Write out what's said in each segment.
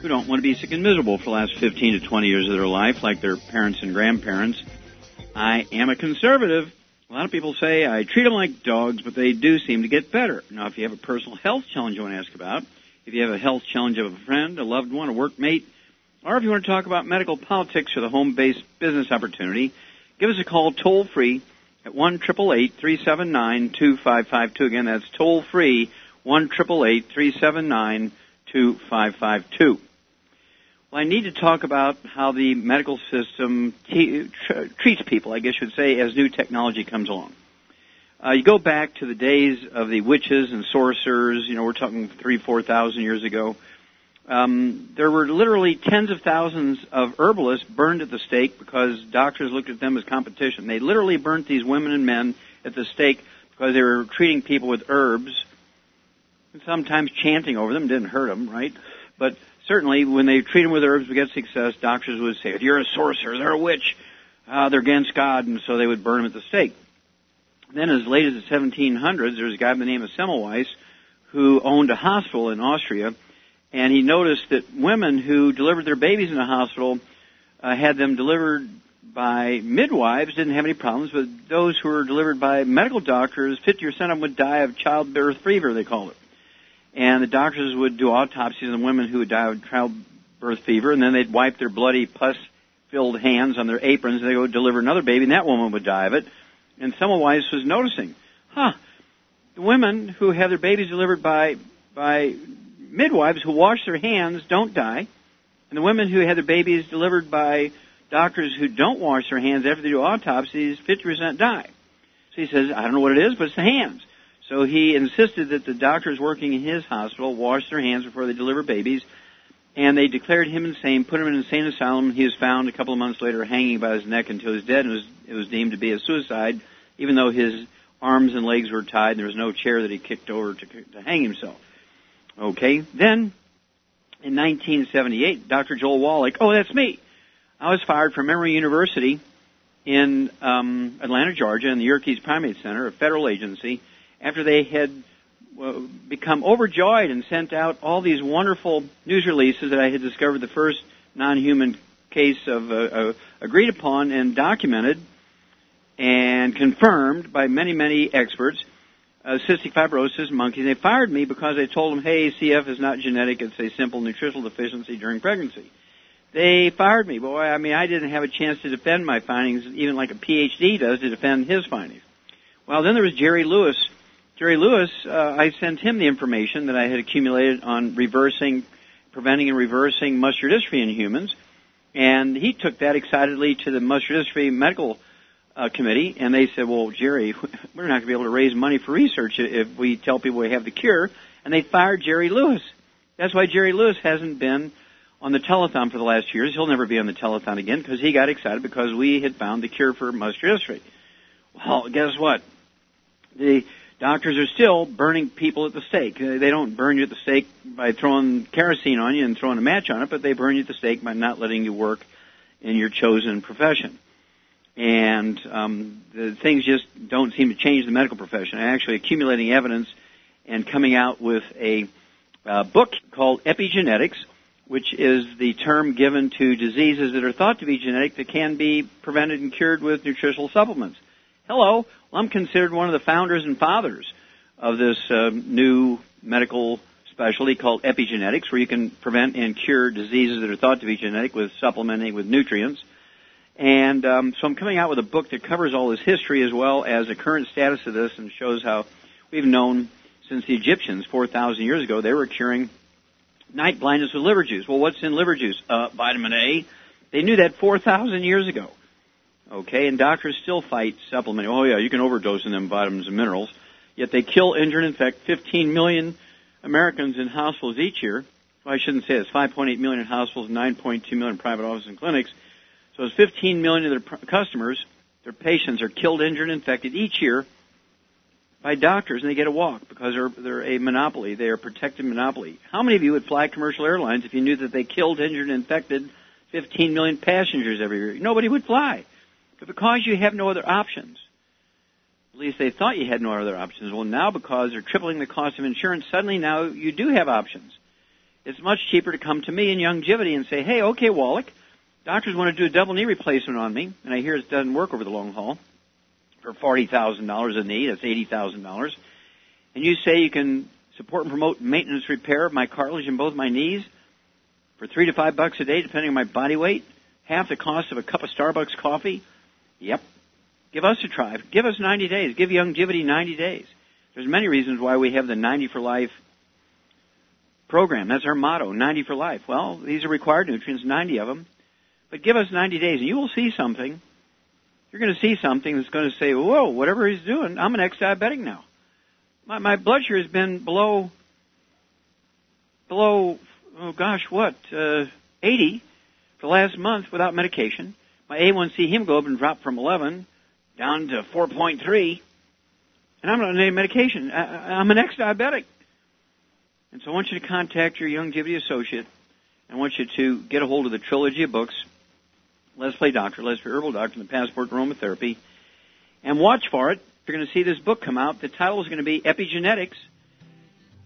who don't want to be sick and miserable for the last 15 to 20 years of their life like their parents and grandparents. I am a conservative. A lot of people say I treat them like dogs, but they do seem to get better. Now, if you have a personal health challenge you want to ask about, if you have a health challenge of a friend, a loved one, a workmate, or if you want to talk about medical politics or the home-based business opportunity, give us a call toll free at one triple eight three seven nine two five five two. Again, that's toll free one triple eight three seven nine two five five two. Well, I need to talk about how the medical system t- tr- treats people, I guess you would say, as new technology comes along. Uh, you go back to the days of the witches and sorcerers. You know, we're talking three, four thousand years ago. Um, there were literally tens of thousands of herbalists burned at the stake because doctors looked at them as competition. They literally burnt these women and men at the stake because they were treating people with herbs, and sometimes chanting over them didn't hurt them, right? But certainly, when they treat them with herbs to get success, doctors would say, if "You're a sorcerer, they're a witch, uh, they're against God," and so they would burn them at the stake. Then, as late as the 1700s, there was a guy by the name of Semmelweis who owned a hospital in Austria, and he noticed that women who delivered their babies in the hospital uh, had them delivered by midwives didn't have any problems, but those who were delivered by medical doctors, 50% of them would die of childbirth fever, they called it. And the doctors would do autopsies on the women who would die of childbirth fever, and then they'd wipe their bloody pus-filled hands on their aprons, and they would deliver another baby, and that woman would die of it and Semmelweis was noticing, huh, the women who have their babies delivered by, by midwives who wash their hands don't die, and the women who have their babies delivered by doctors who don't wash their hands after they do autopsies, 50% die. So he says, I don't know what it is, but it's the hands. So he insisted that the doctors working in his hospital wash their hands before they deliver babies, and they declared him insane, put him in an insane asylum. He was found a couple of months later hanging by his neck until was dead, it was, it was deemed to be a suicide, even though his arms and legs were tied and there was no chair that he kicked over to, to hang himself. Okay, then in 1978, Dr. Joel Wallach, oh, that's me. I was fired from Emory University in um, Atlanta, Georgia, in the Yerkes Primate Center, a federal agency, after they had uh, become overjoyed and sent out all these wonderful news releases that I had discovered the first non-human case of uh, uh, agreed upon and documented and confirmed by many, many experts, uh, cystic fibrosis monkeys. They fired me because I told them, hey, CF is not genetic, it's a simple nutritional deficiency during pregnancy. They fired me. Boy, I mean, I didn't have a chance to defend my findings, even like a PhD does to defend his findings. Well, then there was Jerry Lewis. Jerry Lewis, uh, I sent him the information that I had accumulated on reversing, preventing and reversing muscular dystrophy in humans, and he took that excitedly to the muscular dystrophy medical uh, committee, and they said, "Well, Jerry, we're not going to be able to raise money for research if we tell people we have the cure." And they fired Jerry Lewis. That's why Jerry Lewis hasn't been on the telethon for the last years. He'll never be on the telethon again because he got excited because we had found the cure for muscular dystrophy. Well, guess what? The doctors are still burning people at the stake. They don't burn you at the stake by throwing kerosene on you and throwing a match on it, but they burn you at the stake by not letting you work in your chosen profession and um, the things just don't seem to change the medical profession. Actually, accumulating evidence and coming out with a uh, book called Epigenetics, which is the term given to diseases that are thought to be genetic that can be prevented and cured with nutritional supplements. Hello, well, I'm considered one of the founders and fathers of this uh, new medical specialty called epigenetics, where you can prevent and cure diseases that are thought to be genetic with supplementing with nutrients And um, so I'm coming out with a book that covers all this history as well as the current status of this and shows how we've known since the Egyptians 4,000 years ago they were curing night blindness with liver juice. Well, what's in liver juice? Uh, vitamin A. They knew that 4,000 years ago. Okay, and doctors still fight supplementing. Oh yeah, you can overdose in them vitamins and minerals. Yet they kill, injure, and infect 15 million Americans in hospitals each year. Well, I shouldn't say this. 5.8 million in hospitals, 9.2 million private offices and clinics. So it's 15 million of their customers, their patients are killed, injured, and infected each year by doctors, and they get a walk because they're they're a monopoly. They are a protected monopoly. How many of you would fly commercial airlines if you knew that they killed, injured, and infected 15 million passengers every year? Nobody would fly. But because you have no other options, at least they thought you had no other options. Well, now because they're tripling the cost of insurance, suddenly now you do have options. It's much cheaper to come to me in Youngevity and say, hey, okay, Wallach, doctors want to do a double knee replacement on me, and I hear it doesn't work over the long haul for $40,000 a knee, that's $80,000. And you say you can support and promote maintenance repair of my cartilage in both my knees for three to five bucks a day, depending on my body weight, half the cost of a cup of Starbucks coffee. Yep. Give us a try. Give us 90 days. Give Youngevity 90 days. There's many reasons why we have the 90 for life program. That's our motto, 90 for life. Well, these are required nutrients, 90 of them. But give us 90 days and you will see something. You're going to see something that's going to say, whoa, whatever he's doing, I'm an ex-diabetic now. My, my blood sugar has been below, below, oh gosh, what, uh, 80 for the last month without medication. My A1C hemoglobin dropped from 11 down to 4.3, and I'm not on any medication. I, I'm an ex-diabetic. And so I want you to contact your Youngevity associate. I want you to get a hold of the trilogy of books, Let's Play Doctor, Let's Play Herbal Doctor, and the Passport to Aromatherapy, and watch for it. You're going to see this book come out. The title is going to be Epigenetics,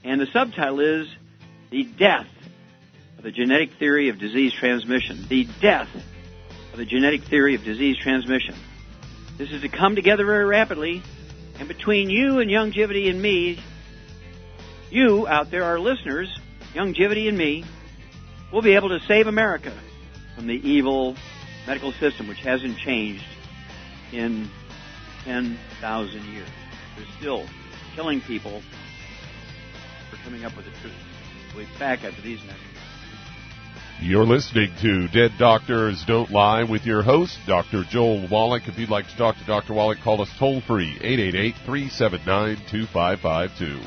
and the subtitle is The Death of the Genetic Theory of Disease Transmission. The Death of the Genetic Theory of Disease Transmission. This is to come together very rapidly, and between you and Youngevity and me, you out there, our listeners, Youngevity and me, will be able to save America from the evil medical system, which hasn't changed in 10,000 years. They're still killing people for coming up with the truth. We'll be back after these messages. You're listening to Dead Doctors Don't Lie with your host, Dr. Joel Wallach. If you'd like to talk to Dr. Wallach, call us toll free, 888 379 2552.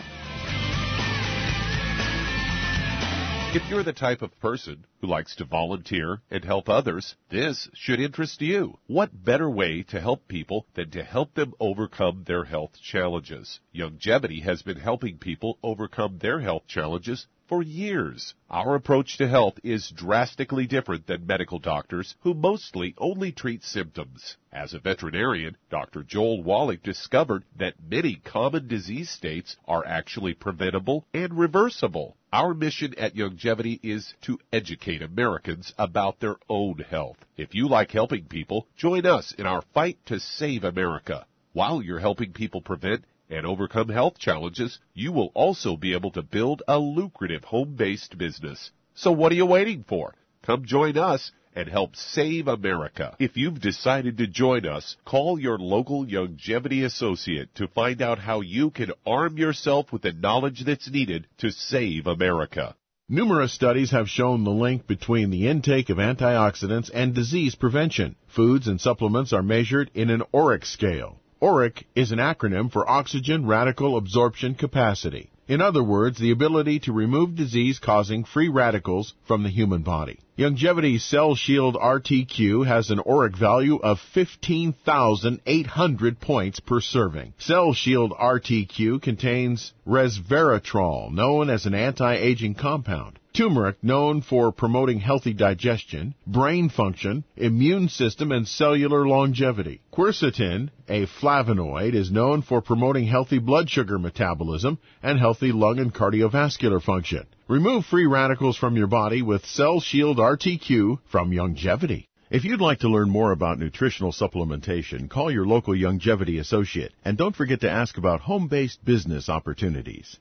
If you're the type of person who likes to volunteer and help others, this should interest you. What better way to help people than to help them overcome their health challenges? Youngevity has been helping people overcome their health challenges for years. Our approach to health is drastically different than medical doctors who mostly only treat symptoms. As a veterinarian, Dr. Joel Wallach discovered that many common disease states are actually preventable and reversible. Our mission at Youngevity is to educate Americans about their own health. If you like helping people, join us in our fight to save America. While you're helping people prevent and overcome health challenges, you will also be able to build a lucrative home-based business. So what are you waiting for? Come join us and help save America. If you've decided to join us, call your local Youngevity associate to find out how you can arm yourself with the knowledge that's needed to save America. Numerous studies have shown the link between the intake of antioxidants and disease prevention. Foods and supplements are measured in an ORAC scale. ORAC is an acronym for Oxygen Radical Absorption Capacity. In other words, the ability to remove disease-causing free radicals from the human body. Youngevity's Cell Shield RTQ has an ORAC value of 15,800 points per serving. Cell Shield RTQ contains resveratrol, known as an anti-aging compound turmeric known for promoting healthy digestion, brain function, immune system, and cellular longevity. Quercetin, a flavonoid, is known for promoting healthy blood sugar metabolism and healthy lung and cardiovascular function. Remove free radicals from your body with Cell Shield RTQ from Youngevity. If you'd like to learn more about nutritional supplementation, call your local Youngevity associate and don't forget to ask about home-based business opportunities.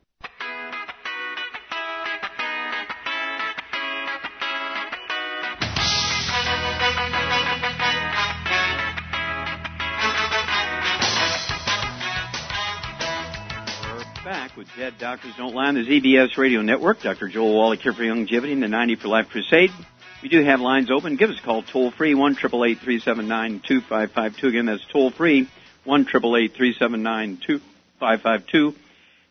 Dead Doctors Don't Lie on the ZBS Radio Network. Dr. Joel Wallach here for Youngevity and the 90 for Life Crusade. We do have lines open. Give us a call toll free, 1 379 2552. Again, that's toll free, 1 379 2552.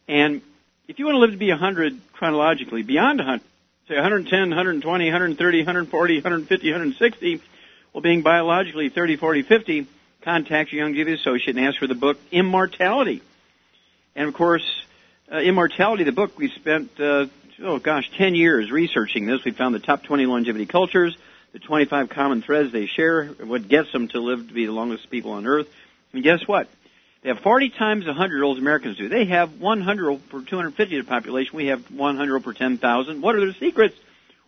And if you want to live to be 100 chronologically, beyond 100, say 110, 120, 130, 140, 150, 160, well, being biologically 30, 40, 50, contact your Youngevity associate and ask for the book Immortality. And of course, uh, Immortality, the book, we spent, uh, oh gosh, 10 years researching this. We found the top 20 longevity cultures, the 25 common threads they share, what gets them to live to be the longest people on earth. And guess what? They have 40 times the 100-year-olds Americans do. They have 100 per 250 of the population. We have 100 per 10,000. What are their secrets?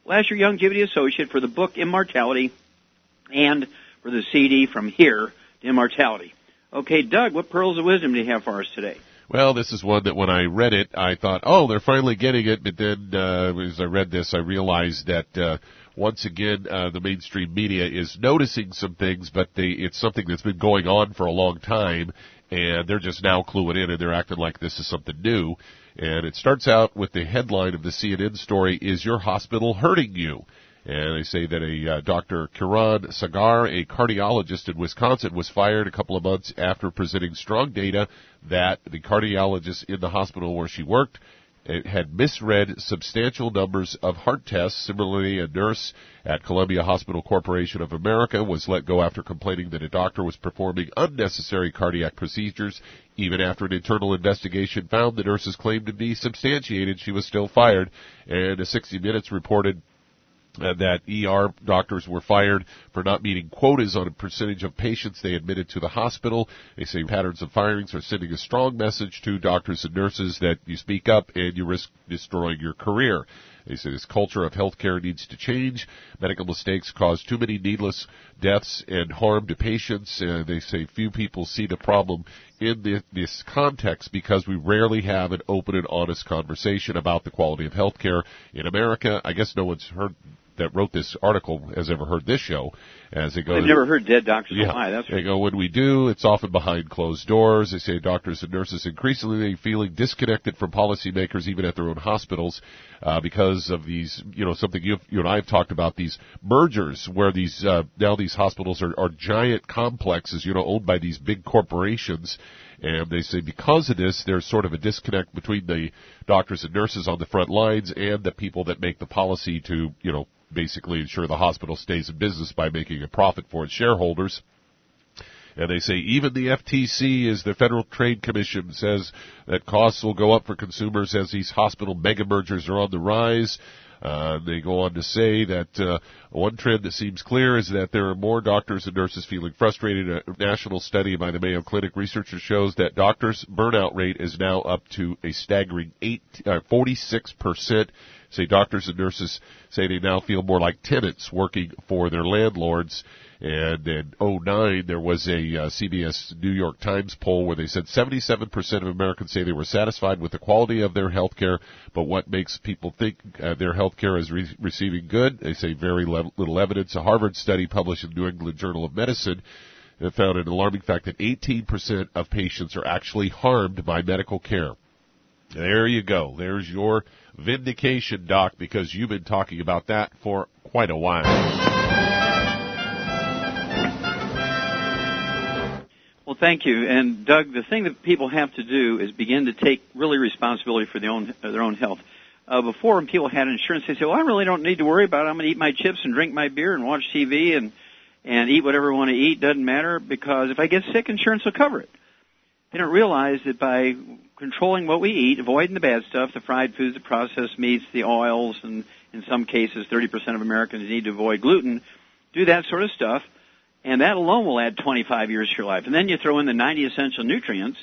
Well, ask your Youngevity associate for the book Immortality and for the CD from here to Immortality. Okay, Doug, what pearls of wisdom do you have for us today? Well, this is one that when I read it, I thought, oh, they're finally getting it. But then, uh, as I read this, I realized that uh, once again, uh, the mainstream media is noticing some things, but they, it's something that's been going on for a long time, and they're just now cluing in, and they're acting like this is something new. And it starts out with the headline of the CNN story: "Is your hospital hurting you?" And they say that a uh, Dr. Kiran Sagar, a cardiologist in Wisconsin, was fired a couple of months after presenting strong data that the cardiologist in the hospital where she worked had misread substantial numbers of heart tests. Similarly, a nurse at Columbia Hospital Corporation of America was let go after complaining that a doctor was performing unnecessary cardiac procedures. Even after an internal investigation found the nurse's claim to be substantiated, she was still fired. And a 60 Minutes reported uh, that ER doctors were fired for not meeting quotas on a percentage of patients they admitted to the hospital. They say patterns of firings are sending a strong message to doctors and nurses that you speak up and you risk destroying your career. They say this culture of healthcare needs to change. Medical mistakes cause too many needless deaths and harm to patients. And they say few people see the problem in the, this context because we rarely have an open and honest conversation about the quality of healthcare in America. I guess no one's heard that wrote this article has ever heard this show. As they go, they've never heard dead doctors yeah, lie. That's they go when we do, it's often behind closed doors. They say doctors and nurses increasingly feeling disconnected from policymakers, even at their own hospitals, uh, because of these, you know, something you, you and I have talked about these mergers where these uh, now these hospitals are, are giant complexes, you know, owned by these big corporations. And they say because of this, there's sort of a disconnect between the doctors and nurses on the front lines and the people that make the policy to, you know, basically ensure the hospital stays in business by making a profit for its shareholders. And they say even the FTC, as the Federal Trade Commission, says that costs will go up for consumers as these hospital mega mergers are on the rise. Uh, they go on to say that uh, one trend that seems clear is that there are more doctors and nurses feeling frustrated. A national study by the Mayo Clinic researchers shows that doctors' burnout rate is now up to a staggering eight, uh, 46 percent. Say doctors and nurses say they now feel more like tenants working for their landlords. And in 09, there was a uh, CBS New York Times poll where they said 77% of Americans say they were satisfied with the quality of their health care, but what makes people think uh, their health care is re- receiving good? They say very le- little evidence. A Harvard study published in the New England Journal of Medicine found an alarming fact that 18% of patients are actually harmed by medical care. There you go. There's your vindication, Doc, because you've been talking about that for quite a while. Well, thank you. And Doug, the thing that people have to do is begin to take really responsibility for their own their own health. Uh, before, when people had insurance, they said, "Well, I really don't need to worry about it. I'm going to eat my chips and drink my beer and watch TV and and eat whatever I want to eat. Doesn't matter because if I get sick, insurance will cover it." They don't realize that by controlling what we eat, avoiding the bad stuff, the fried foods, the processed meats, the oils, and in some cases 30% of Americans need to avoid gluten, do that sort of stuff, and that alone will add 25 years to your life. And then you throw in the 90 essential nutrients,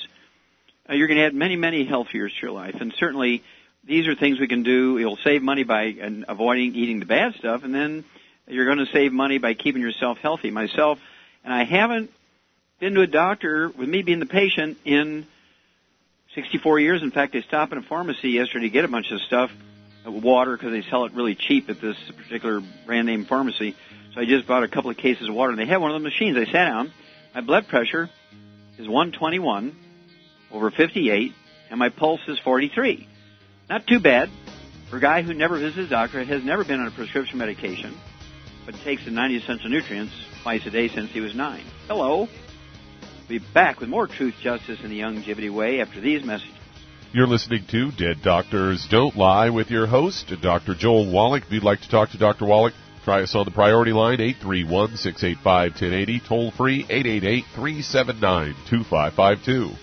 uh, you're going to add many, many health years to your life. And certainly, these are things we can do. You'll save money by uh, avoiding eating the bad stuff, and then you're going to save money by keeping yourself healthy. Myself, and I haven't been to a doctor with me being the patient in 64 years. In fact, I stopped in a pharmacy yesterday to get a bunch of stuff, water, because they sell it really cheap at this particular brand name pharmacy. So I just bought a couple of cases of water, and they had one of the machines. I sat down. My blood pressure is 121 over 58. and my pulse is 43. Not too bad for a guy who never visits a doctor, has never been on a prescription medication, but takes the 90 essential nutrients twice a day since he was nine. Hello. Be back with more truth, justice, and the Youngevity way after these messages. You're listening to Dead Doctors Don't Lie with your host, Dr. Joel Wallach. If you'd like to talk to Dr. Wallach, try us on the priority line, 831-685-1080, toll free, 888-379-2552.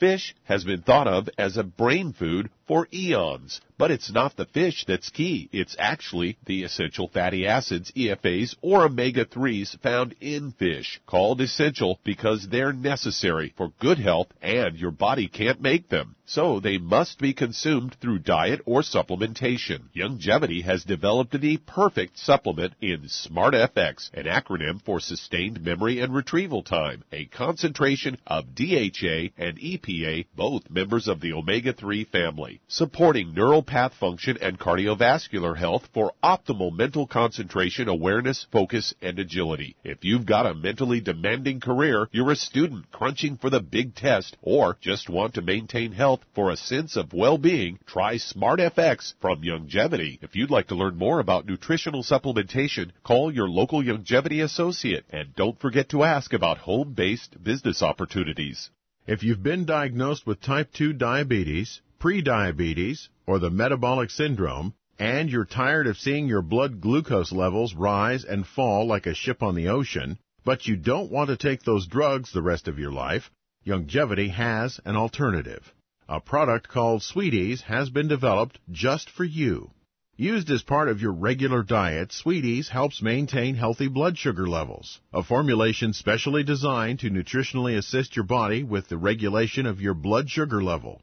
Fish has been thought of as a brain food for eons. But it's not the fish that's key. It's actually the essential fatty acids, EFAs, or omega-3s found in fish, called essential because they're necessary for good health and your body can't make them. So they must be consumed through diet or supplementation. Youngevity has developed the perfect supplement in SmartFX, an acronym for sustained memory and retrieval time, a concentration of DHA and EPA, both members of the omega-3 family, supporting neural path function and cardiovascular health for optimal mental concentration, awareness, focus, and agility. If you've got a mentally demanding career, you're a student crunching for the big test, or just want to maintain health for a sense of well-being, try SmartFX from Youngevity. If you'd like to learn more about nutritional supplementation, call your local Youngevity associate and don't forget to ask about home-based business opportunities. If you've been diagnosed with type 2 diabetes, prediabetes, or the metabolic syndrome, and you're tired of seeing your blood glucose levels rise and fall like a ship on the ocean, but you don't want to take those drugs the rest of your life, Youngevity has an alternative. A product called Sweeties has been developed just for you. Used as part of your regular diet, Sweeties helps maintain healthy blood sugar levels. A formulation specially designed to nutritionally assist your body with the regulation of your blood sugar level.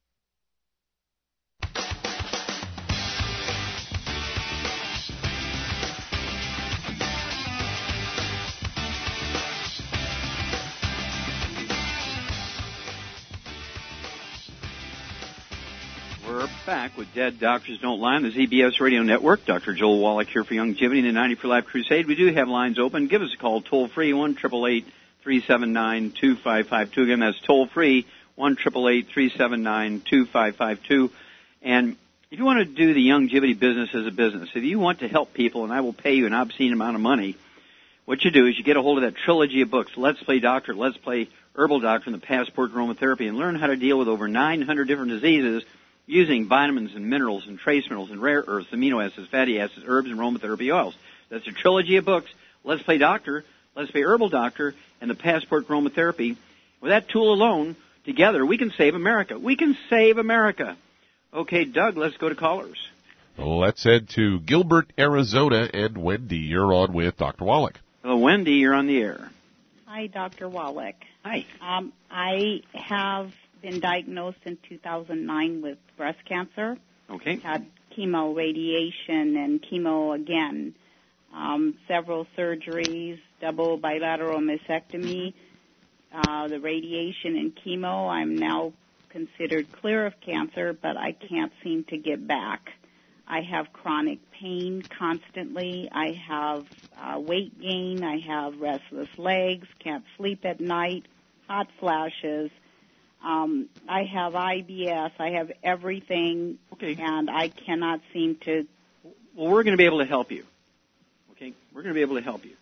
Back with Dead Doctors Don't Lie on the ZBS Radio Network. Dr. Joel Wallach here for Youngevity and the 90 for Life Crusade. We do have lines open. Give us a call toll free, 1 379 2552. Again, that's toll free, 1 379 2552. And if you want to do the Youngevity business as a business, if you want to help people and I will pay you an obscene amount of money, what you do is you get a hold of that trilogy of books, Let's Play Doctor, Let's Play Herbal Doctor, and the Passport to Aromatherapy, and learn how to deal with over 900 different diseases using vitamins and minerals and trace minerals and rare earths, amino acids, fatty acids, herbs, and aromatherapy oils. That's a trilogy of books. Let's Play Doctor, Let's Play Herbal Doctor, and the Passport Aromatherapy. With that tool alone, together, we can save America. We can save America. Okay, Doug, let's go to callers. Let's head to Gilbert, Arizona, and Wendy, you're on with Dr. Wallach. Hello, Wendy, you're on the air. Hi, Dr. Wallach. Hi. Um, I have been diagnosed in 2009 with breast cancer. Okay. Had chemo, radiation, and chemo again. Um, several surgeries, double bilateral mastectomy, uh, the radiation and chemo. I'm now considered clear of cancer, but I can't seem to get back. I have chronic pain constantly. I have uh, weight gain. I have restless legs. Can't sleep at night. Hot flashes. Um, I have IBS. I have everything, Okay. and I cannot seem to. Well, we're going to be able to help you. Okay, we're going to be able to help you.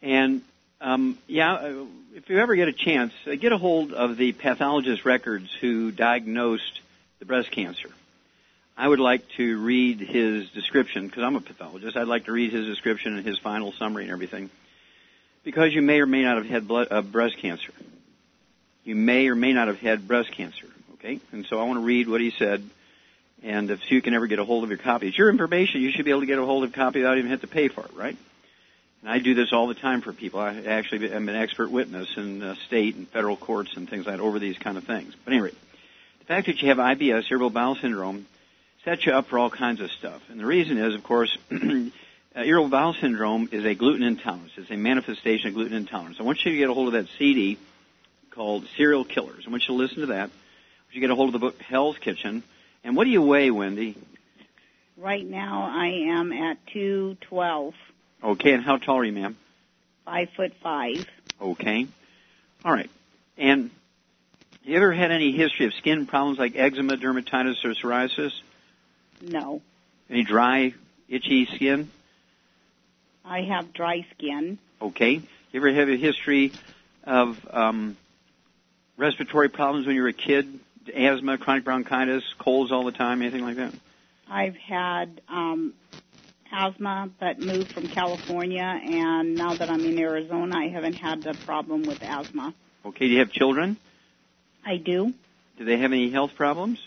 And um, yeah, uh, if you ever get a chance, uh, get a hold of the pathologist records who diagnosed the breast cancer. I would like to read his description because I'm a pathologist. I'd like to read his description and his final summary and everything, because you may or may not have had blood, uh, breast cancer. You may or may not have had breast cancer. Okay, and so I want to read what he said and if you can ever get a hold of your copy, it's your information. You should be able to get a hold of a copy without even have to pay for it, right? And I do this all the time for people. I actually am an expert witness in uh, state and federal courts and things like that over these kind of things. But anyway, the fact that you have IBS, irritable bowel syndrome, sets you up for all kinds of stuff. And the reason is, of course, uh, irritable bowel syndrome is a gluten intolerance. It's a manifestation of gluten intolerance. I want you to get a hold of that CD called Serial Killers. I want you to listen to that. You get a hold of the book Hell's Kitchen. And what do you weigh, Wendy? Right now, I am at 212, Okay, and how tall are you, ma'am? five foot five. Okay. All right. And you ever had any history of skin problems like eczema, dermatitis, or psoriasis? No, Any dry, itchy skin? I have dry skin. Okay. You ever have a history of um, respiratory problems when you were a kid? Asthma, chronic bronchitis, colds all the time, anything like that? I've had um, asthma, but moved from California, and now that I'm in Arizona, I haven't had a problem with asthma. Okay. Do you have children? I do. Do they have any health problems?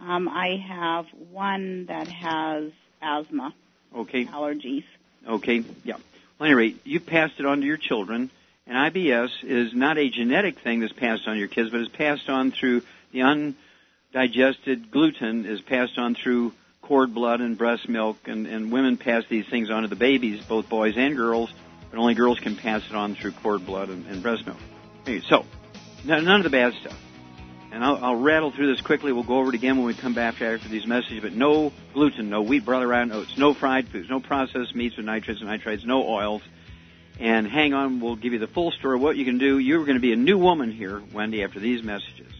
Um, I have one that has asthma Okay. allergies. Okay, yeah. Well, anyway, you passed it on to your children, and IBS is not a genetic thing that's passed on to your kids, but is passed on through the undigested gluten is passed on through cord blood and breast milk, and, and women pass these things on to the babies, both boys and girls, but only girls can pass it on through cord blood and, and breast milk. So, none of the bad stuff. And I'll, I'll rattle through this quickly. We'll go over it again when we come back after these messages. But no gluten, no wheat, round oats, no fried foods, no processed meats with nitrates and nitrites, no oils. And hang on, we'll give you the full story what you can do. You're going to be a new woman here, Wendy, after these messages.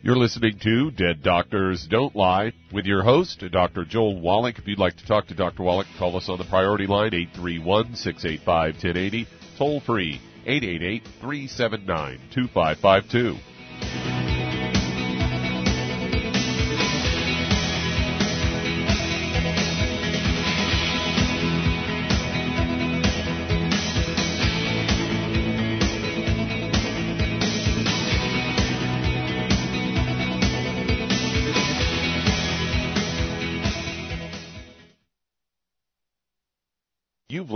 You're listening to Dead Doctors Don't Lie with your host, Dr. Joel Wallach. If you'd like to talk to Dr. Wallach, call us on the priority line, 831 685 1080. Toll free, 888 379 2552.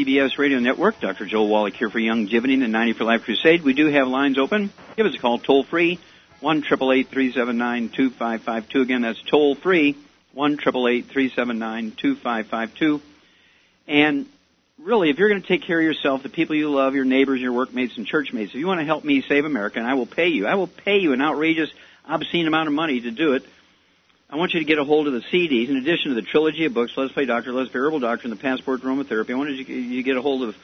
ZBS Radio Network. Dr. Joel Wallach here for Young Youngevity and the 90 for Life Crusade. We do have lines open. Give us a call toll free, 1 379 Again, that's toll free, 1 379 And really, if you're going to take care of yourself, the people you love, your neighbors, your workmates, and churchmates, if you want to help me save America, and I will pay you, I will pay you an outrageous, obscene amount of money to do it. I want you to get a hold of the CDs. In addition to the trilogy of books, Let's Play Doctor, Let's Play Herbal Doctor, and the Passport to Aromatherapy, I wanted you, you get a hold of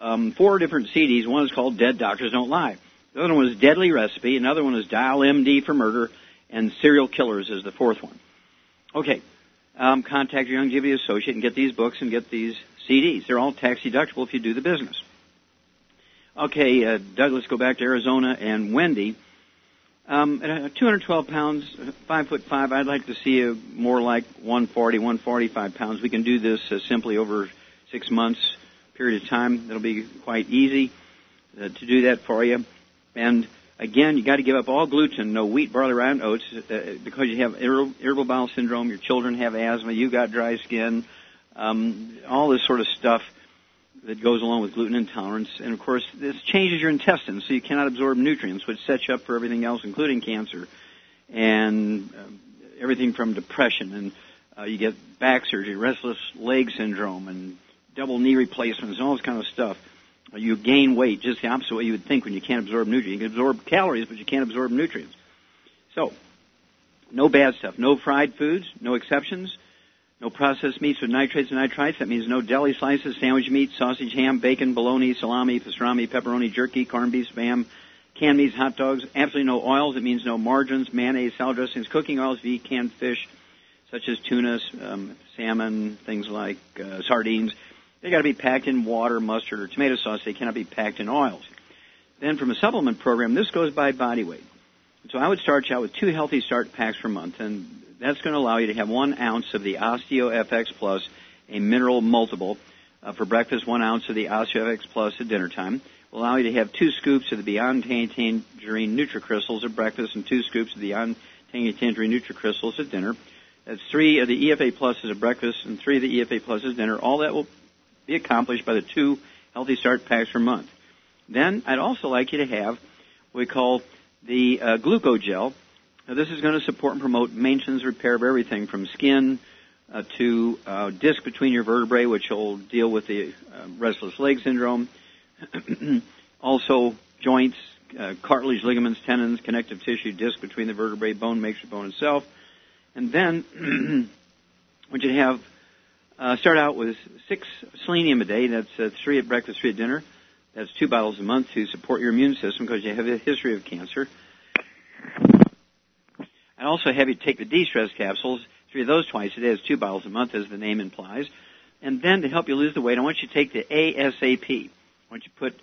um, four different CDs. One is called Dead Doctors Don't Lie. The other one is Deadly Recipe. Another one is Dial MD for Murder. And Serial Killers is the fourth one. Okay. Um, contact your Youngevity associate and get these books and get these CDs. They're all tax deductible if you do the business. Okay, uh, Doug, let's go back to Arizona and Wendy. Um, at 212 pounds, five foot five, I'd like to see you more like 140, 145 pounds. We can do this uh, simply over six months period of time. That'll be quite easy uh, to do that for you. And again, you got to give up all gluten, no wheat, barley, rye, and oats, uh, because you have irritable bowel syndrome. Your children have asthma. You got dry skin. Um, all this sort of stuff that goes along with gluten intolerance. And of course, this changes your intestines, so you cannot absorb nutrients, which sets you up for everything else, including cancer and uh, everything from depression. And uh, you get back surgery, restless leg syndrome, and double knee replacements, and all this kind of stuff. You gain weight just the opposite way you would think when you can't absorb nutrients. You can absorb calories, but you can't absorb nutrients. So, no bad stuff. No fried foods, no exceptions. No processed meats with nitrates and nitrites. That means no deli slices, sandwich meat, sausage, ham, bacon, bologna, salami, pastrami, pepperoni, jerky, corned beef, spam, canned meats, hot dogs. Absolutely no oils. It means no margarines, mayonnaise, salad dressings, cooking oils, eat canned fish, such as tuna, um, salmon, things like uh, sardines. They got to be packed in water, mustard, or tomato sauce. They cannot be packed in oils. Then from a supplement program, this goes by body weight. So I would start you out with two healthy start packs per month, and that's going to allow you to have one ounce of the Osteo FX Plus, a mineral multiple, uh, for breakfast, one ounce of the Osteo FX Plus at dinner time. Will allow you to have two scoops of the Beyond Tangerine NutriCrystals at breakfast and two scoops of the Beyond Tangerine NutriCrystals at dinner. That's three of the EFA Pluses at breakfast and three of the EFA Pluses at dinner. All that will be accomplished by the two Healthy Start packs per month. Then I'd also like you to have what we call the uh, glucogel. Now, this is going to support and promote maintenance repair of everything from skin uh, to uh, disc between your vertebrae, which will deal with the uh, restless leg syndrome. also, joints, uh, cartilage, ligaments, tendons, connective tissue, disc between the vertebrae, bone makes your bone itself. And then, want you have, uh, start out with six selenium a day. That's uh, three at breakfast, three at dinner. That's two bottles a month to support your immune system because you have a history of cancer. Also have you take the de-stress capsules, three of those twice a day. It's two bottles a month, as the name implies. And then to help you lose the weight, I want you to take the ASAP. I want you to put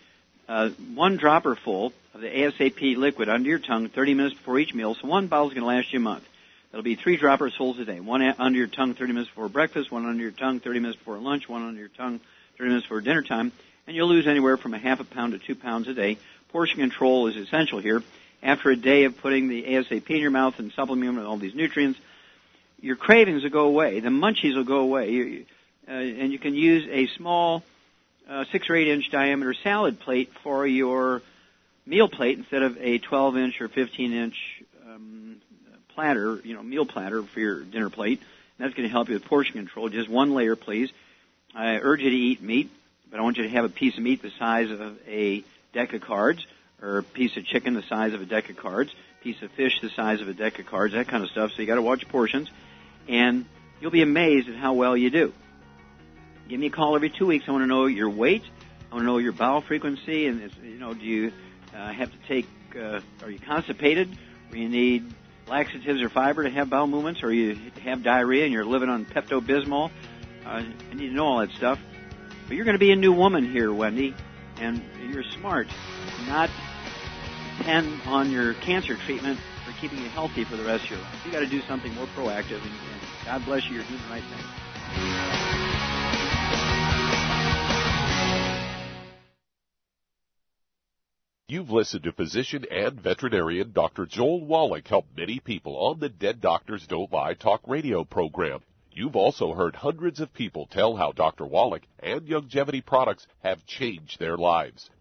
uh, one dropper full of the ASAP liquid under your tongue 30 minutes before each meal. So one bottle is going to last you a month. That'll be three droppers full a day. One under your tongue 30 minutes before breakfast, one under your tongue 30 minutes before lunch, one under your tongue 30 minutes before dinner time. And you'll lose anywhere from a half a pound to two pounds a day. Portion control is essential here after a day of putting the ASAP in your mouth and supplementing with all these nutrients, your cravings will go away. The munchies will go away. You, uh, and you can use a small uh, six or eight inch diameter salad plate for your meal plate instead of a 12 inch or 15 inch um, platter, you know, meal platter for your dinner plate. And that's going to help you with portion control. Just one layer, please. I urge you to eat meat, but I want you to have a piece of meat the size of a deck of cards or a piece of chicken the size of a deck of cards, piece of fish the size of a deck of cards, that kind of stuff. So you got to watch portions, and you'll be amazed at how well you do. Give me a call every two weeks. I want to know your weight. I want to know your bowel frequency, and you know, do you uh, have to take? Uh, are you constipated? Or you need laxatives or fiber to have bowel movements, or you have diarrhea and you're living on Pepto Bismol? Uh, I need to know all that stuff. But you're going to be a new woman here, Wendy, and you're smart. Not depend on your cancer treatment for keeping you healthy for the rest of your life. You got to do something more proactive, and, and God bless you. You're doing the right thing. You've listened to physician and veterinarian Dr. Joel Wallach help many people on the Dead Doctors Don't Lie talk radio program. You've also heard hundreds of people tell how Dr. Wallach and Youngevity products have changed their lives.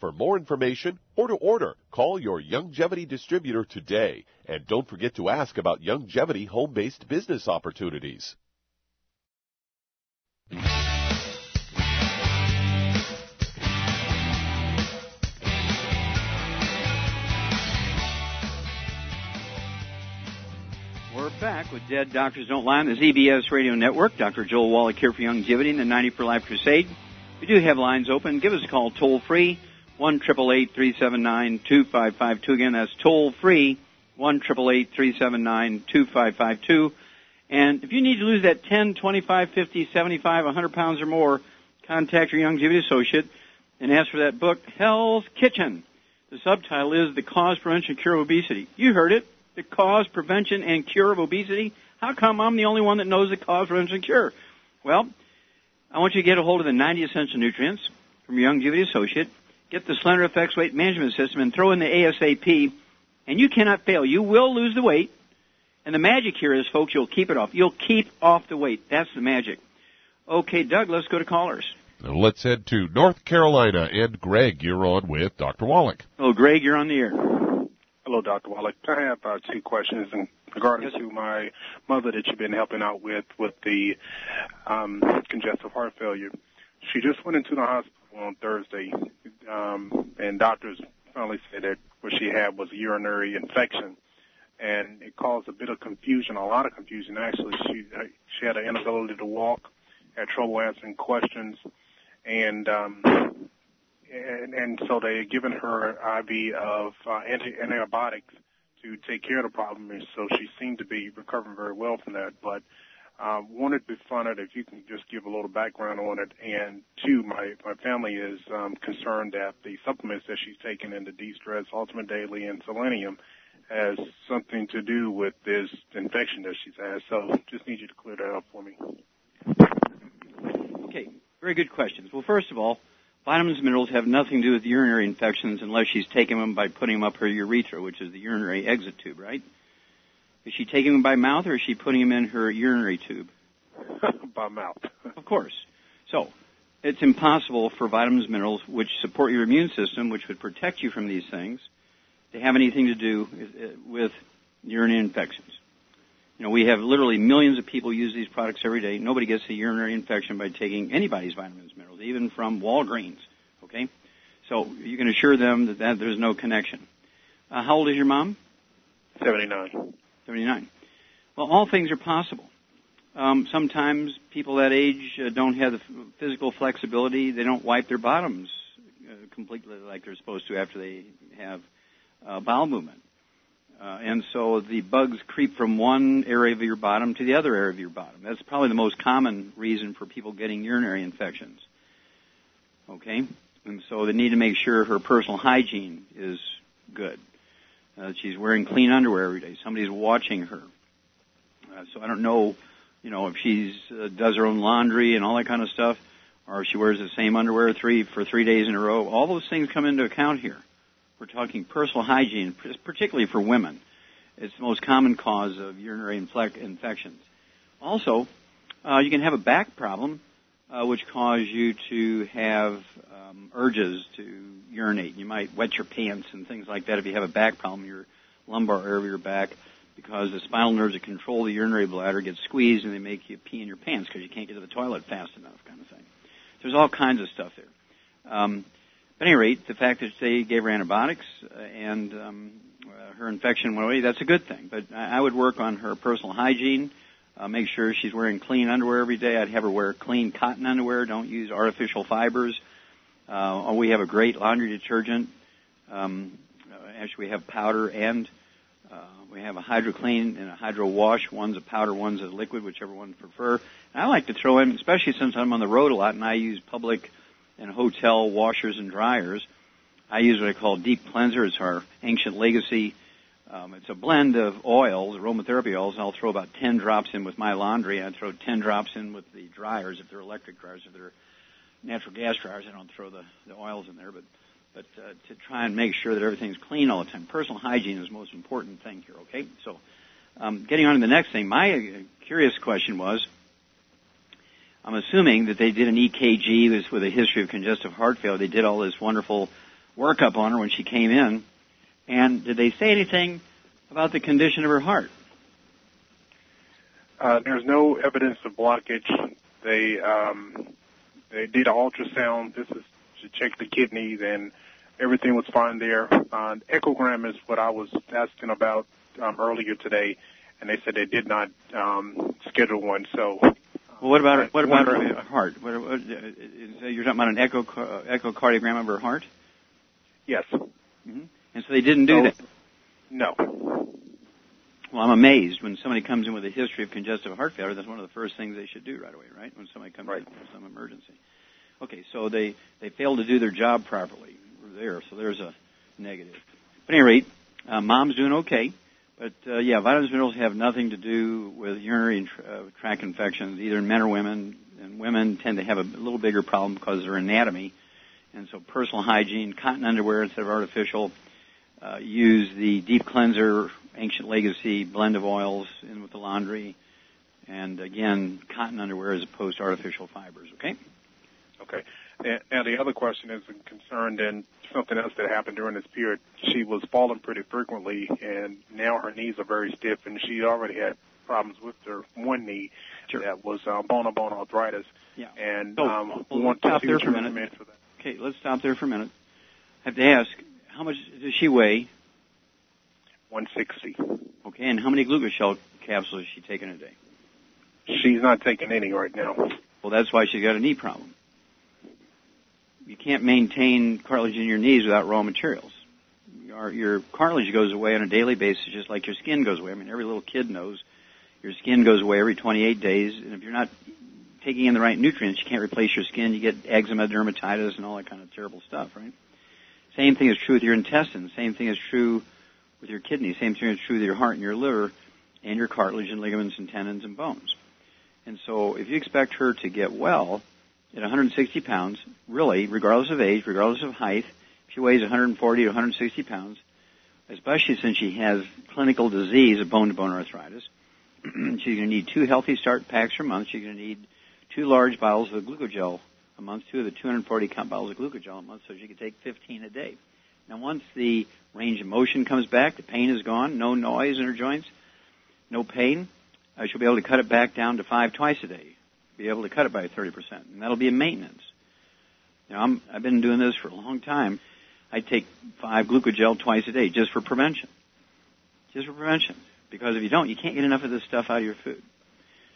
For more information or to order, call your Youngevity distributor today. And don't forget to ask about Youngevity home-based business opportunities. We're back with Dead Doctors Don't Lie on the ZBS Radio Network. Dr. Joel Wallach here for Youngevity and the 90 for Life Crusade. We do have lines open. Give us a call toll free, 1 379 2552. Again, that's toll free, 1 379 2552. And if you need to lose that 10, 25, 50, 75, 100 pounds or more, contact your Youngevity associate and ask for that book, Hell's Kitchen. The subtitle is The Cause, Prevention, Cure of Obesity. You heard it the cause, prevention, and cure of obesity? How come I'm the only one that knows the cause, prevention, and cure? Well, I want you to get a hold of the 90 essential nutrients from your Youngevity associate, get the Slender FX weight management system, and throw in the ASAP, and you cannot fail. You will lose the weight, and the magic here is, folks, you'll keep it off. You'll keep off the weight. That's the magic. Okay, Doug, let's go to callers. Now let's head to North Carolina. And Greg, you're on with Dr. Wallach. Oh, Greg, you're on the air. Hello, Dr. Wallach. I have uh, two questions in regarding yes. to my mother that you've been helping out with with the um, congestive heart failure. She just went into the hospital on Thursday, um, and doctors finally said that what she had was a urinary infection, and it caused a bit of confusion, a lot of confusion actually. She uh, she had an inability to walk, had trouble answering questions, and um, and, and so they had given her IV of uh, anti- antibiotics to take care of the problem, and so she seemed to be recovering very well from that. But uh, wanted to find out if you can just give a little background on it. And two, my my family is um, concerned that the supplements that she's taking in the D-Stress, Ultimate Daily, and Selenium has something to do with this infection that she's had. So just need you to clear that up for me. Okay, very good questions. Well, first of all, vitamins and minerals have nothing to do with urinary infections unless she's taking them by putting them up her urethra, which is the urinary exit tube, right? Is she taking them by mouth or is she putting them in her urinary tube? by mouth. of course. So, it's impossible for vitamins and minerals, which support your immune system, which would protect you from these things, to have anything to do with urinary infections. You know, we have literally millions of people use these products every day. Nobody gets a urinary infection by taking anybody's vitamins and minerals, even from Walgreens. Okay? So you can assure them that, that there's no connection. Uh, how old is your mom? 79. 79. Well, all things are possible. Um, sometimes people that age uh, don't have the physical flexibility. They don't wipe their bottoms uh, completely like they're supposed to after they have uh, bowel movement. Uh, and so the bugs creep from one area of your bottom to the other area of your bottom. That's probably the most common reason for people getting urinary infections. Okay? And so they need to make sure her personal hygiene is good. Uh, she's wearing clean underwear every day. Somebody's watching her. Uh, so I don't know, you know, if she's uh, does her own laundry and all that kind of stuff, or if she wears the same underwear three for three days in a row. All those things come into account here. We're talking personal hygiene, particularly for women. It's the most common cause of urinary infections. Also, uh, you can have a back problem, uh, which cause you to have um, urges to urinate. You might wet your pants and things like that if you have a back problem, your lumbar area of your back, because the spinal nerves that control the urinary bladder get squeezed and they make you pee in your pants because you can't get to the toilet fast enough, kind of thing. There's all kinds of stuff there. Um, at any rate, the fact that they gave her antibiotics uh, and um, uh, her infection went away, that's a good thing. But I would work on her personal hygiene. Make sure she's wearing clean underwear every day. I'd have her wear clean cotton underwear. Don't use artificial fibers. Uh, we have a great laundry detergent. Um, actually, we have powder and uh, we have a hydro clean and a hydro wash. One's a powder, one's a liquid, whichever one you prefer. And I like to throw in, especially since I'm on the road a lot and I use public and hotel washers and dryers. I use what I call deep cleanser. It's our ancient legacy. Um, it's a blend of oils, aromatherapy oils, I'll throw about 10 drops in with my laundry. I throw 10 drops in with the dryers if they're electric dryers. If they're natural gas dryers. I don't throw the, the oils in there, but but uh, to try and make sure that everything's clean all the time. Personal hygiene is the most important thing here. Okay, so um, getting on to the next thing. My uh, curious question was, I'm assuming that they did an EKG with a history of congestive heart failure. They did all this wonderful workup on her when she came in, and did they say anything about the condition of her heart? Uh, there's no evidence of blockage. They um, they did an ultrasound. This is to check the kidneys, and everything was fine there. Uh, echogram is what I was asking about um, earlier today, and they said they did not um, schedule one. So, well, what about what about her heart? What, what, you're talking about an echo uh, echocardiogram of her heart? Yes. Mm-hmm. And so they didn't do so, that. No. Well, I'm amazed when somebody comes in with a history of congestive heart failure. That's one of the first things they should do right away, right? When somebody comes right. in with some emergency. Okay, so they they failed to do their job properly there, so there's a negative. But at any rate, uh, mom's doing okay. But uh, yeah, vitamins and minerals have nothing to do with urinary uh, tract infections, either in men or women. And women tend to have a little bigger problem because of their anatomy. And so personal hygiene, cotton underwear instead of artificial. Uh, use the deep cleanser, ancient legacy blend of oils in with the laundry. And again, cotton underwear as opposed to artificial fibers. Okay. Okay. And, and the other question is concerned in something else that happened during this period. She was falling pretty frequently, and now her knees are very stiff, and she already had problems with her one knee Sure. that was uh, bone on bone arthritis. Yeah. And So, um, well, we want to stop see what for a you minute. recommend for that. Okay, let's stop there for a minute. I have to ask, how much does she weigh? 160. Okay, and how many glucogel capsules is she taking a day? She's not taking any right now. Well, that's why she's got a knee problem. You can't maintain cartilage in your knees without raw materials. Your, your cartilage goes away on a daily basis just like your skin goes away. I mean, every little kid knows your skin goes away every 28 days, and if you're not taking in the right nutrients, you can't replace your skin. You get eczema, dermatitis, and all that kind of terrible stuff, right? Same thing is true with your intestines. Same thing is true with your kidneys. Same thing is true with your heart and your liver and your cartilage and ligaments and tendons and bones. And so if you expect her to get well at 160 pounds, really, regardless of age, regardless of height, if she weighs 140 to 160 pounds, especially since she has clinical disease of bone-to-bone arthritis, she's going to need two healthy start packs per month. She's going to need two large bottles of glucogel a month, two of the 240 count bottles of glucogel a month, so she can take 15 a day. Now, once the range of motion comes back, the pain is gone, no noise in her joints, no pain, uh, she'll be able to cut it back down to five twice a day. Be able to cut it by 30%, and that'll be a maintenance. Now, I'm, I've been doing this for a long time. I take five glucogel twice a day just for prevention. Just for prevention. Because if you don't, you can't get enough of this stuff out of your food.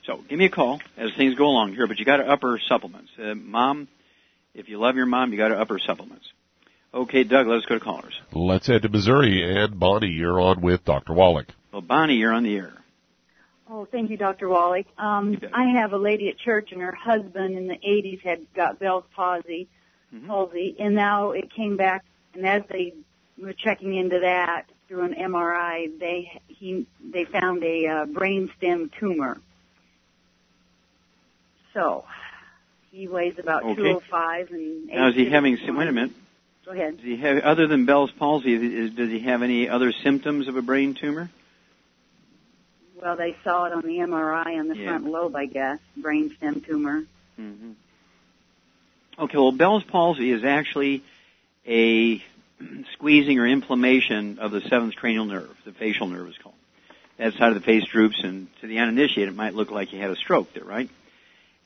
So give me a call as things go along here, but you got to up her supplements. Uh, mom, if you love your mom, you got to up her supplements. Okay, Doug, let's go to callers. Let's head to Missouri. And Bonnie, you're on with Dr. Wallach. Well, Bonnie, you're on the air. Oh, thank you, Dr. Wally. Um, I have a lady at church, and her husband in the 80s had got Bell's palsy, Mm-hmm. palsy, and now it came back. And as they were checking into that through an MRI, they he they found a uh, brainstem tumor. So he weighs about Okay. 205 and. Now, is he having? 51. Wait a minute. Go ahead. Does he have other than Bell's palsy? Is, does he have any other symptoms of a brain tumor? Well, they saw it on the MRI on the Yeah. front lobe, I guess, brainstem tumor. hmm Okay, well, Bell's palsy is actually a squeezing or inflammation of the seventh cranial nerve, the facial nerve is called. That side of the face droops, and to the uninitiated, it might look like you had a stroke there, right?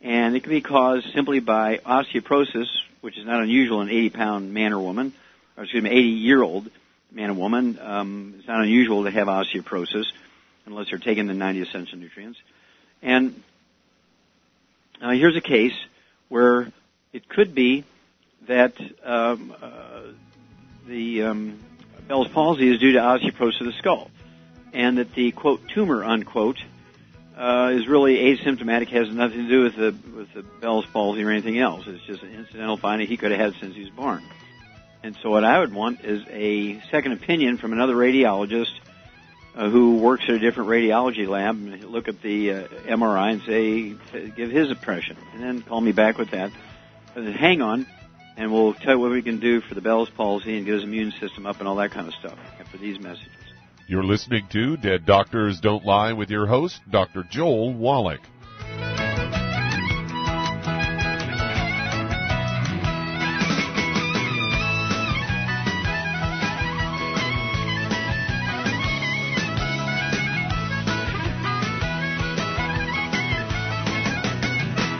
And it can be caused simply by osteoporosis, which is not unusual in an 80-pound man or woman, or excuse me, 80-year-old man or woman. Um, it's not unusual to have osteoporosis unless they're taking the 90 essential nutrients. And uh, here's a case where it could be that um, uh, the um, Bell's palsy is due to osteoporosis of the skull, and that the quote tumor unquote uh, is really asymptomatic, has nothing to do with the with the Bell's palsy or anything else. It's just an incidental finding he could have had since he was born. And so what I would want is a second opinion from another radiologist uh, who works at a different radiology lab and look at the uh, MRI and say, give his impression, and then call me back with that. And then hang on, and we'll tell you what we can do for the Bell's palsy and get his immune system up and all that kind of stuff after these messages. You're listening to Dead Doctors Don't Lie with your host, Dr. Joel Wallach.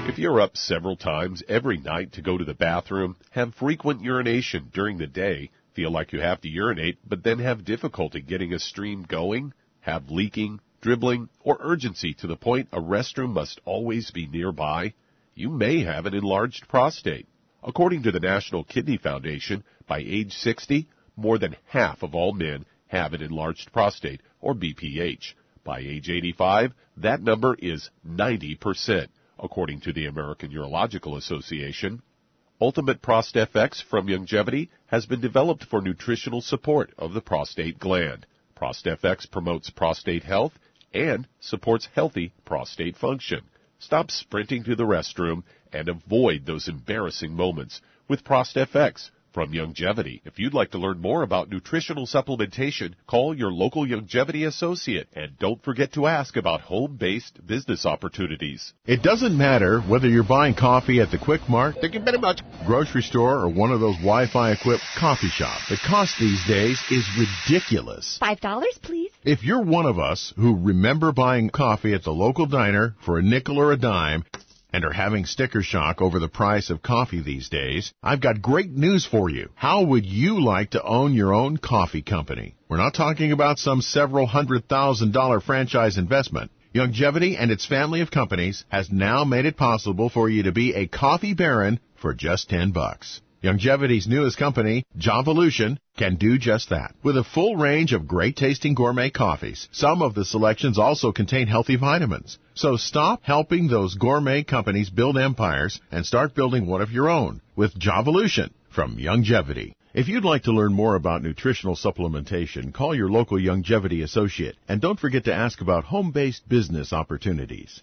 If you're up several times every night to go to the bathroom, have frequent urination during the day, feel like you have to urinate, but then have difficulty getting a stream going, have leaking, dribbling, or urgency to the point a restroom must always be nearby, you may have an enlarged prostate. According to the National Kidney Foundation, by age 60, more than half of all men have an enlarged prostate, or BPH. By age 85, that number is 90%, according to the American Urological Association. Ultimate Prost FX from Youngevity has been developed for nutritional support of the prostate gland. ProstFX promotes prostate health and supports healthy prostate function. Stop sprinting to the restroom and avoid those embarrassing moments with Prost FX from Youngevity. If you'd like to learn more about nutritional supplementation, call your local Youngevity associate and don't forget to ask about home-based business opportunities. It doesn't matter whether you're buying coffee at the Quick Mart, Thank you very much. grocery store, or one of those Wi-Fi equipped coffee shops. The cost these days is ridiculous. Five dollars, please. If you're one of us who remember buying coffee at the local diner for a nickel or a dime and are having sticker shock over the price of coffee these days, I've got great news for you. How would you like to own your own coffee company? We're not talking about some several hundred thousand dollar franchise investment. Youngevity and its family of companies has now made it possible for you to be a coffee baron for just 10 bucks. Youngevity's newest company, Javalution, can do just that. With a full range of great tasting gourmet coffees, some of the selections also contain healthy vitamins. So stop helping those gourmet companies build empires and start building one of your own with Javalution from Youngevity. If you'd like to learn more about nutritional supplementation, call your local Youngevity associate and don't forget to ask about home-based business opportunities.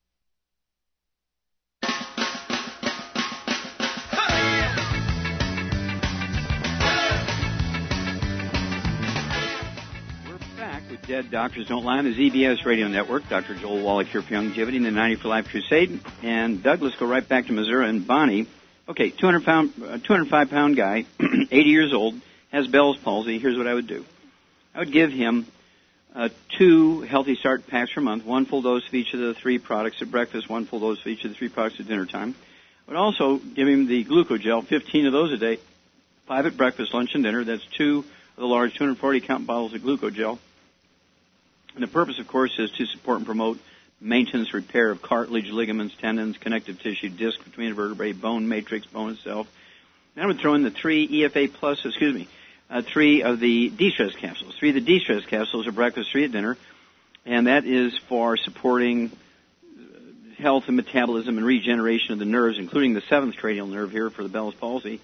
With Dead Doctors Don't Lie on the ZBS Radio Network. Dr. Joel Wallach here for Youngevity and the 90 for Life Crusade. And Doug, let's go right back to Missouri and Bonnie. Okay, 200 pound, uh, 205 pound guy, 80 years old, has Bell's palsy. Here's what I would do. I would give him uh, two Healthy Start packs per month, one full dose of each of the three products at breakfast, one full dose of each of the three products at dinner time. I would also give him the glucogel, 15 of those a day, five at breakfast, lunch, and dinner. That's two of the large 240 count bottles of glucogel. And the purpose, of course, is to support and promote maintenance, repair of cartilage, ligaments, tendons, connective tissue, disc between vertebrae, bone matrix, bone itself. Then I would throw in the three EFA plus, excuse me, uh, three of the de-stress capsules. Three of the de-stress capsules at breakfast, three at dinner, and that is for supporting health and metabolism and regeneration of the nerves, including the seventh cranial nerve here for the Bell's palsy,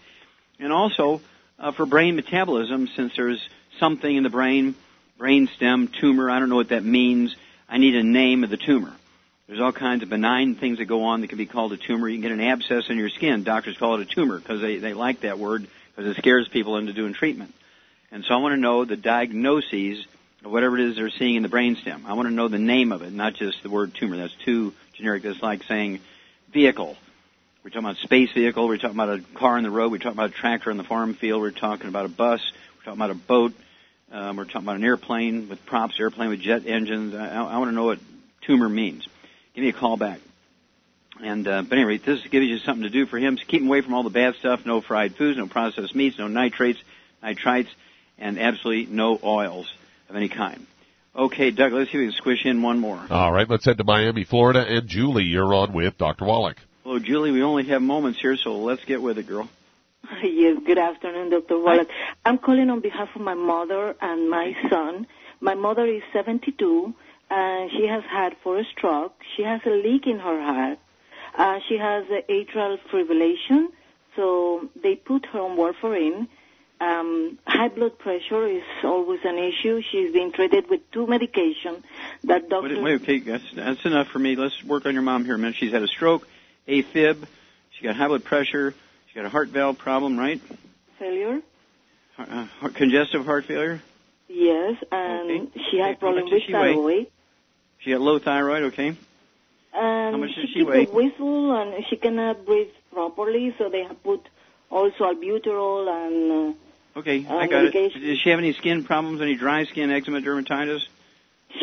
and also uh, for brain metabolism, since there's something in the brain, brain stem tumor. I don't know what that means. I need a name of the tumor. There's all kinds of benign things that go on that can be called a tumor. You can get an abscess in your skin. Doctors call it a tumor because they, they like that word because it scares people into doing treatment. And so I want to know the diagnoses of whatever it is they're seeing in the brainstem. I want to know the name of it, not just the word tumor. That's too generic. That's like saying vehicle. We're talking about space vehicle. We're talking about a car on the road. We're talking about a tractor in the farm field. We're talking about a bus. We're talking about a boat. Um, we're talking about an airplane with props, airplane with jet engines. I, I want to know what tumor means. Give me a call back. And uh, but anyway, this gives you something to do for him. So keep him away from all the bad stuff. No fried foods, no processed meats, no nitrates, nitrites, and absolutely no oils of any kind. Okay, Doug, let's see if we can squish in one more. All right, let's head to Miami, Florida, and Julie, you're on with Dr. Wallach. Hello, Julie. We only have moments here, so let's get with it, girl. Yes, good afternoon, Dr. Wallach. I'm calling on behalf of my mother and my son. My mother is 72, and she has had four stroke. She has a leak in her heart. Uh, she has uh, atrial fibrillation, so they put her on warfarin. Um, high blood pressure is always an issue. She's been treated with two medications that doctors... Wait, wait, okay, that's, that's enough for me. Let's work on your mom here a minute. She's had a stroke, AFib, she got high blood pressure, got a heart valve problem, right? Failure? Uh, heart, congestive heart failure? Yes, and Okay. she had Okay, how problems with she weigh? thyroid. She got low thyroid, okay? And How much does she keeps weigh? a whistle, and she cannot breathe properly, so they have put also albuterol and. Uh, Okay, Uh, I got it. Does she have any skin problems? Any dry skin, eczema, dermatitis?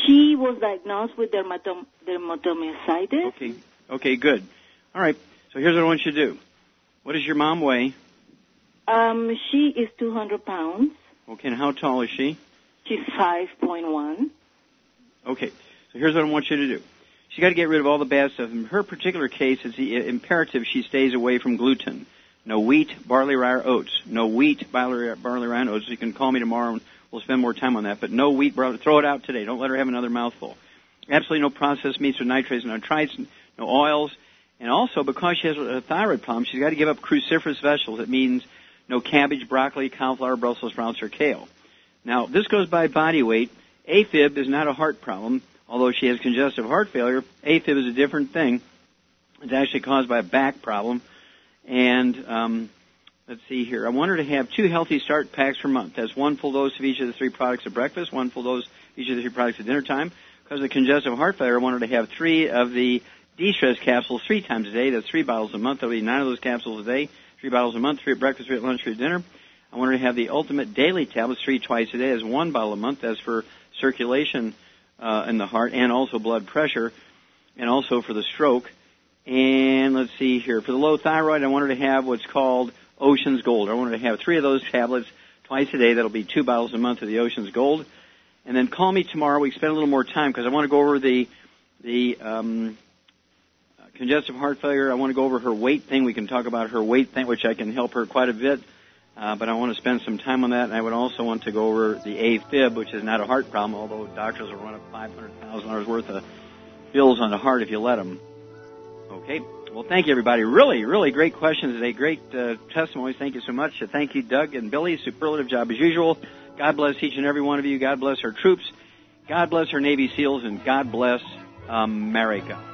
She was diagnosed with dermatom- dermatomyositis. Okay. Okay, good. All right. So here's what I want you to do. What does your mom weigh? Um, she is 200 pounds. Okay, and how tall is she? She's 5.1. Okay. So here's what I want you to do. She's got to get rid of all the bad stuff. In her particular case, it's the- imperative she stays away from gluten. No wheat, barley, rye, or oats. No wheat, barley, barley, rye, and oats. You can call me tomorrow and we'll spend more time on that. But no wheat, barley. Throw it out today. Don't let her have another mouthful. Absolutely no processed meats or nitrates, no nitrites, no oils. And also, because she has a thyroid problem, she's got to give up cruciferous vegetables. It means no cabbage, broccoli, cauliflower, Brussels sprouts, or kale. Now, this goes by body weight. AFib is not a heart problem, although she has congestive heart failure. AFib is a different thing. It's actually caused by a back problem. And um, let's see here. I want her to have two healthy start packs per month. That's one full dose of each of the three products at breakfast, one full dose of each of the three products at dinner time. Because of the congestive heart failure, I want her to have three of the de-stress capsules three times a day. That's three bottles a month. That'll be nine of those capsules a day. Three bottles a month, three at breakfast, three at lunch, three at dinner. I want to have the ultimate daily tablets three twice a day. That's one bottle a month. That's for circulation uh, in the heart and also blood pressure and also for the stroke. And let's see here. For the low thyroid, I want her to have what's called Ocean's Gold. I want her to have three of those tablets twice a day. That'll be two bottles a month of the Ocean's Gold. And then call me tomorrow. We spend a little more time because I want to go over the the um, congestive heart failure. I want to go over her weight thing. We can talk about her weight thing, which I can help her quite a bit. Uh, but I want to spend some time on that, and I would also want to go over the AFib, which is not a heart problem, although doctors will run up five hundred thousand dollars worth of bills on the heart if you let them. Okay. Well, thank you, everybody. Really, really great questions today. Great uh, testimonies. Thank you so much. Uh, Thank you, Doug and Billy. Superlative job as usual. God bless each and every one of you. God bless our troops. God bless our Navy SEALs, and God bless America.